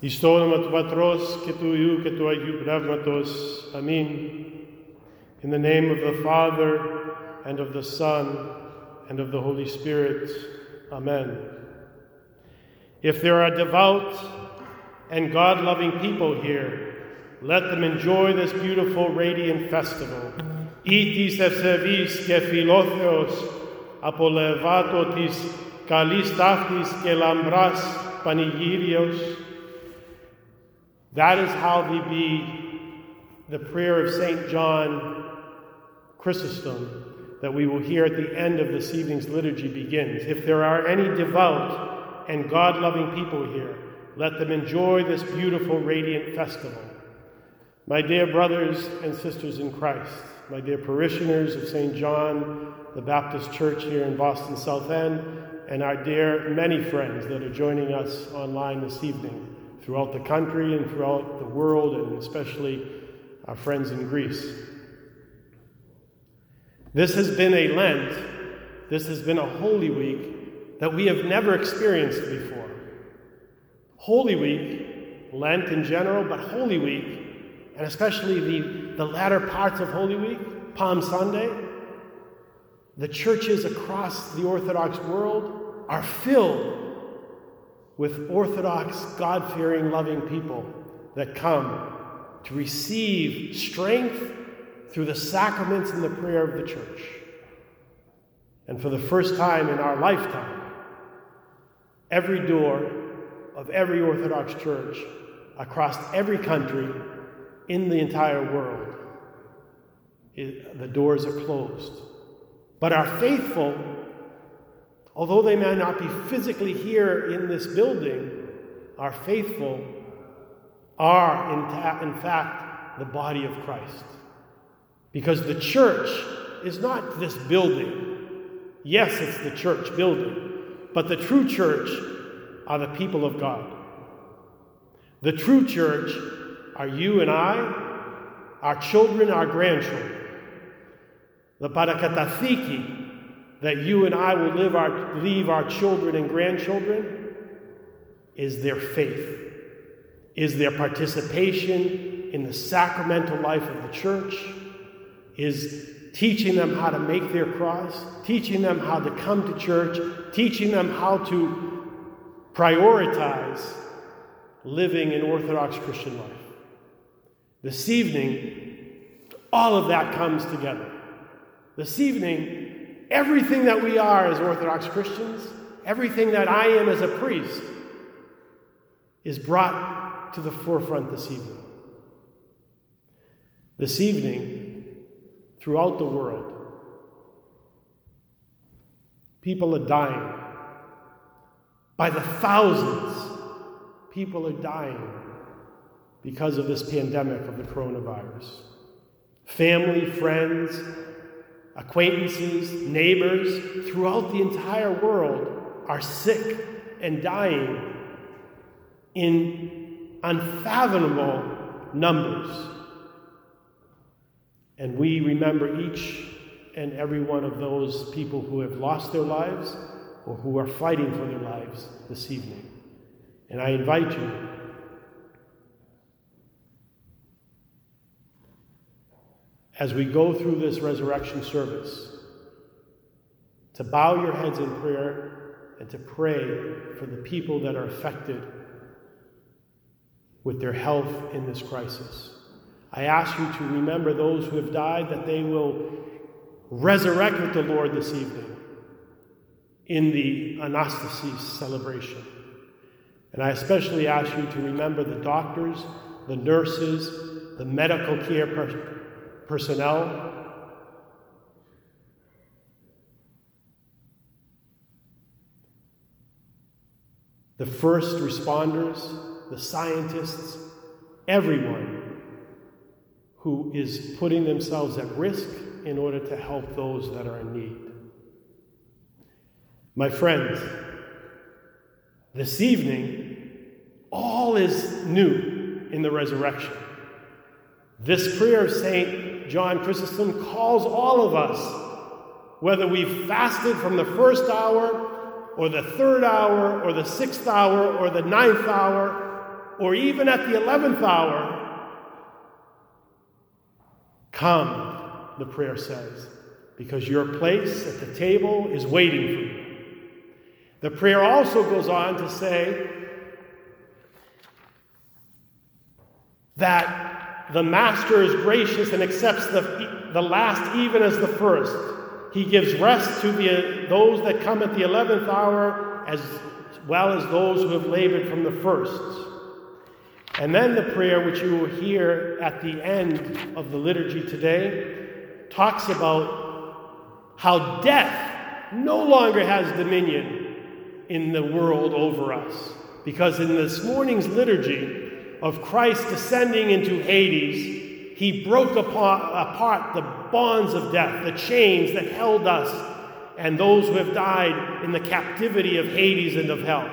εις το όνομα του Πατρός και του Υιού και του Αγίου Πνεύματος. Αμήν. In the name of the Father and of the Son and of the Holy Spirit. Amen. If there are devout and God loving people here, let them enjoy this beautiful, radiant festival. Ήτης ευσεβής και φιλόθεος, απολεβάτω της καλής ταύτης και λαμπράς πανηγύριος, that is how the, be the prayer of St. John Chrysostom that we will hear at the end of this evening's liturgy begins. If there are any devout and God loving people here, let them enjoy this beautiful, radiant festival. My dear brothers and sisters in Christ, my dear parishioners of St. John the Baptist Church here in Boston South End, and our dear many friends that are joining us online this evening throughout the country and throughout the world, and especially our friends in Greece. This has been a Lent, this has been a Holy Week that we have never experienced before. Holy Week, Lent in general, but Holy Week, and especially the, the latter parts of Holy Week, Palm Sunday, the churches across the Orthodox world are filled with Orthodox, God fearing, loving people that come to receive strength through the sacraments and the prayer of the church. And for the first time in our lifetime, every door of every Orthodox church across every country in the entire world, it, the doors are closed. But our faithful Although they may not be physically here in this building, our faithful are, in, ta- in fact, the body of Christ. Because the church is not this building. Yes, it's the church building, but the true church are the people of God. The true church are you and I, our children, our grandchildren. The parakatathiki, that you and I will live our, leave our children and grandchildren is their faith, is their participation in the sacramental life of the church, is teaching them how to make their cross, teaching them how to come to church, teaching them how to prioritize living an Orthodox Christian life. This evening, all of that comes together. This evening, everything that we are as Orthodox Christians, everything that I am as a priest, is brought to the forefront this evening. This evening, throughout the world, people are dying. By the thousands, people are dying because of this pandemic of the coronavirus. Family, friends, acquaintances, neighbors throughout the entire world are sick and dying in unfathomable numbers. And we remember each and every one of those people who have lost their lives or who are fighting for their lives this evening. And I invite you as we go through this resurrection service to bow your heads in prayer and to pray for the people that are affected with their health in this crisis. I ask you to remember those who have died, that they will resurrect with the Lord this evening in the Anastasis celebration. And I especially ask you to remember the doctors, the nurses, the medical care personnel. The first responders, the scientists, everyone who is putting themselves at risk in order to help those that are in need. My friends, this evening, all is new in the resurrection. This prayer of St. John Chrysostom calls all of us, whether we've fasted from the first hour, or the third hour, or the sixth hour, or the ninth hour, or even at the 11th hour, come, the prayer says, because your place at the table is waiting for you. The prayer also goes on to say that the Master is gracious and accepts the, the last even as the first. He gives rest to the, those that come at the 11th hour as well as those who have labored from the first. And then the prayer, which you will hear at the end of the liturgy today, talks about how death no longer has dominion in the world over us. Because in this morning's liturgy of Christ descending into Hades, he broke apart the bonds of death, the chains that held us and those who have died in the captivity of Hades and of hell.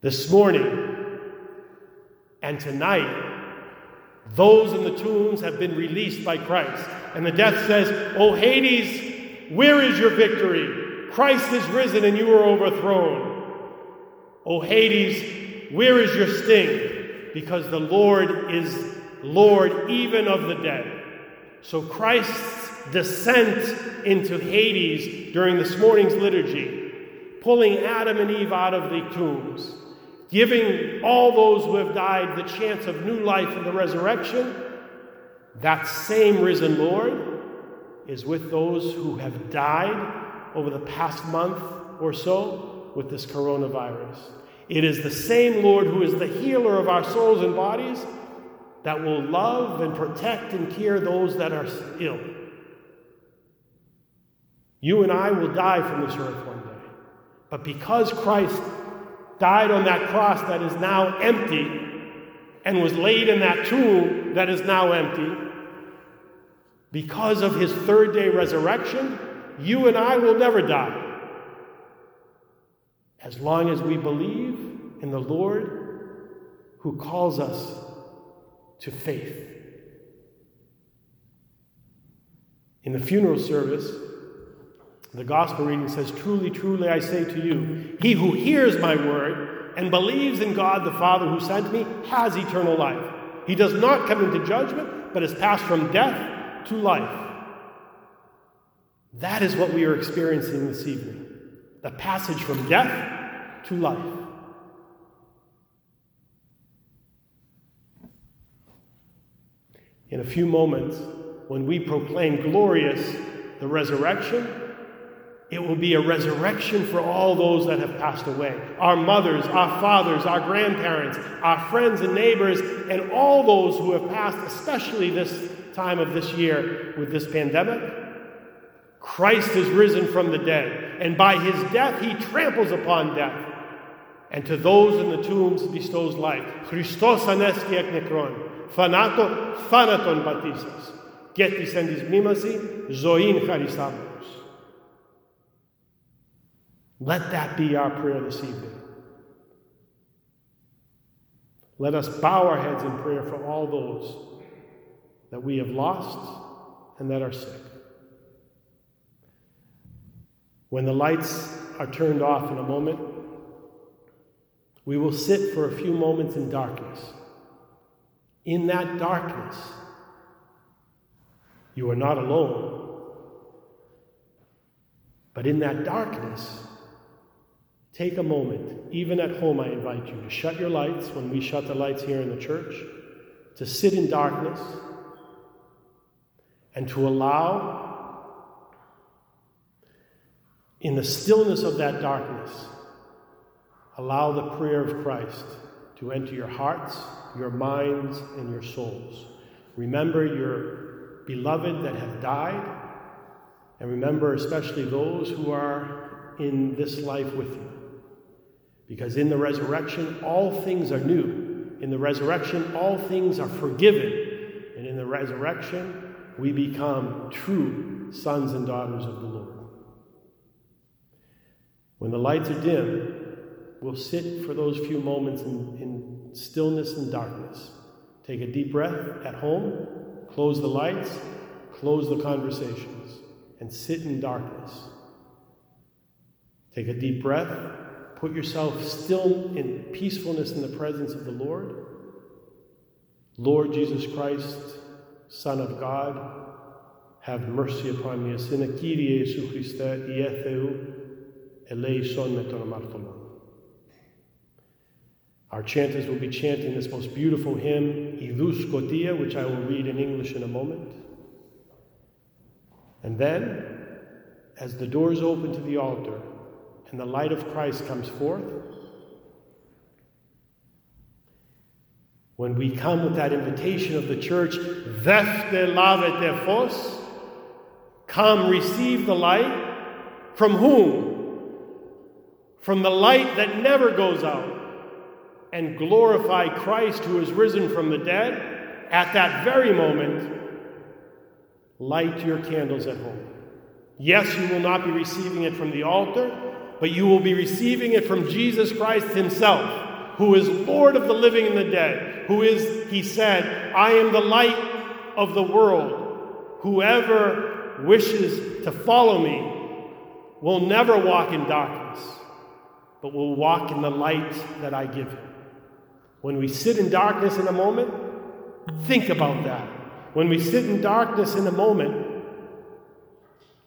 This morning and tonight, those in the tombs have been released by Christ. And the death says, O Hades, where is your victory? Christ is risen and you are overthrown. O Hades, where is your sting? Because the Lord is Lord even of the dead. So Christ's descent into Hades during this morning's liturgy, pulling Adam and Eve out of the tombs, giving all those who have died the chance of new life in the resurrection, that same risen Lord is with those who have died over the past month or so with this coronavirus. It is the same Lord who is the healer of our souls and bodies that will love and protect and care those that are ill. You and I will die from this earth one day. But because Christ died on that cross that is now empty and was laid in that tomb that is now empty, because of his third day resurrection, you and I will never die. As long as we believe in the Lord who calls us to faith. In the funeral service, the gospel reading says, Truly, truly, I say to you, he who hears my word and believes in God the Father who sent me has eternal life. He does not come into judgment, but is passed from death to life. That is what we are experiencing this evening the passage from death to life. In a few moments, when we proclaim glorious the resurrection, it will be a resurrection for all those that have passed away our mothers, our fathers, our grandparents, our friends and neighbors, and all those who have passed, especially this time of this year with this pandemic. Christ is risen from the dead, and by his death he tramples upon death. And to those in the tombs bestows life. Christos anesti ek nekron. Thanato, thanaton baptistas. Getis en dis mimasi, zoin charistabros. Let that be our prayer this evening. Let us bow our heads in prayer for all those that we have lost and that are sick. When the lights are turned off in a moment, we will sit for a few moments in darkness. In that darkness, you are not alone. But in that darkness, take a moment, even at home, I invite you to shut your lights when we shut the lights here in the church, to sit in darkness, and to allow in the stillness of that darkness, allow the prayer of Christ to enter your hearts, your minds, and your souls. Remember your beloved that have died, and remember especially those who are in this life with you. Because in the resurrection, all things are new. In the resurrection, all things are forgiven. And in the resurrection, we become true sons and daughters of the Lord. When the lights are dim, we'll sit for those few moments in, in stillness and darkness. Take a deep breath at home, close the lights, close the conversations, and sit in darkness. Take a deep breath, put yourself still in peacefulness in the presence of the Lord. Lord Jesus Christ, Son of God, have mercy upon me. Asina Kyrie Jesu Christe, eleison metonomartolon. Our chanters will be chanting this most beautiful hymn, Idus Gotia, which I will read in English in a moment. And then, as the doors open to the altar and the light of Christ comes forth, when we come with that invitation of the church, Defte lavete fos, come receive the light, from whom? From the light that never goes out, and glorify Christ who is risen from the dead, at that very moment, light your candles at home. Yes, you will not be receiving it from the altar, but you will be receiving it from Jesus Christ Himself who is Lord of the living and the dead, who is, he said, I am the light of the world. Whoever wishes to follow me will never walk in darkness, but will walk in the light that I give him. When we sit in darkness in a moment, think about that. When we sit in darkness in a moment,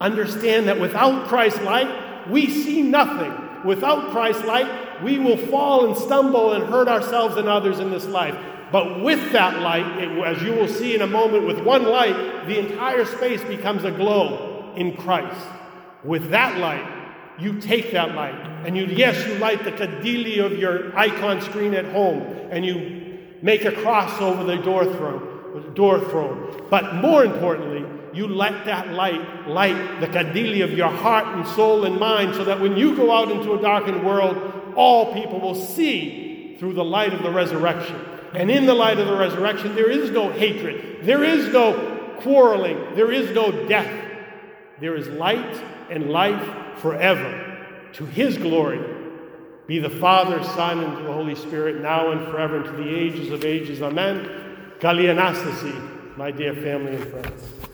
understand that without Christ's light, we see nothing. Without Christ's light, we will fall and stumble and hurt ourselves and others in this life. But with that light, it, as you will see in a moment, with one light, the entire space becomes aglow in Christ. With that light, you take that light and you, yes, you light the kadili of your icon screen at home and you make a cross over the door throne, door throne. But more importantly, you let that light light the kadili of your heart and soul and mind so that when you go out into a darkened world, all people will see through the light of the resurrection. And in the light of the resurrection, there is no hatred, there is no quarreling, there is no death. There is light and life forever. To his glory be the Father, Son, and the Holy Spirit, now and forever, and to the ages of ages. Amen. Kalianastasi, my dear family and friends.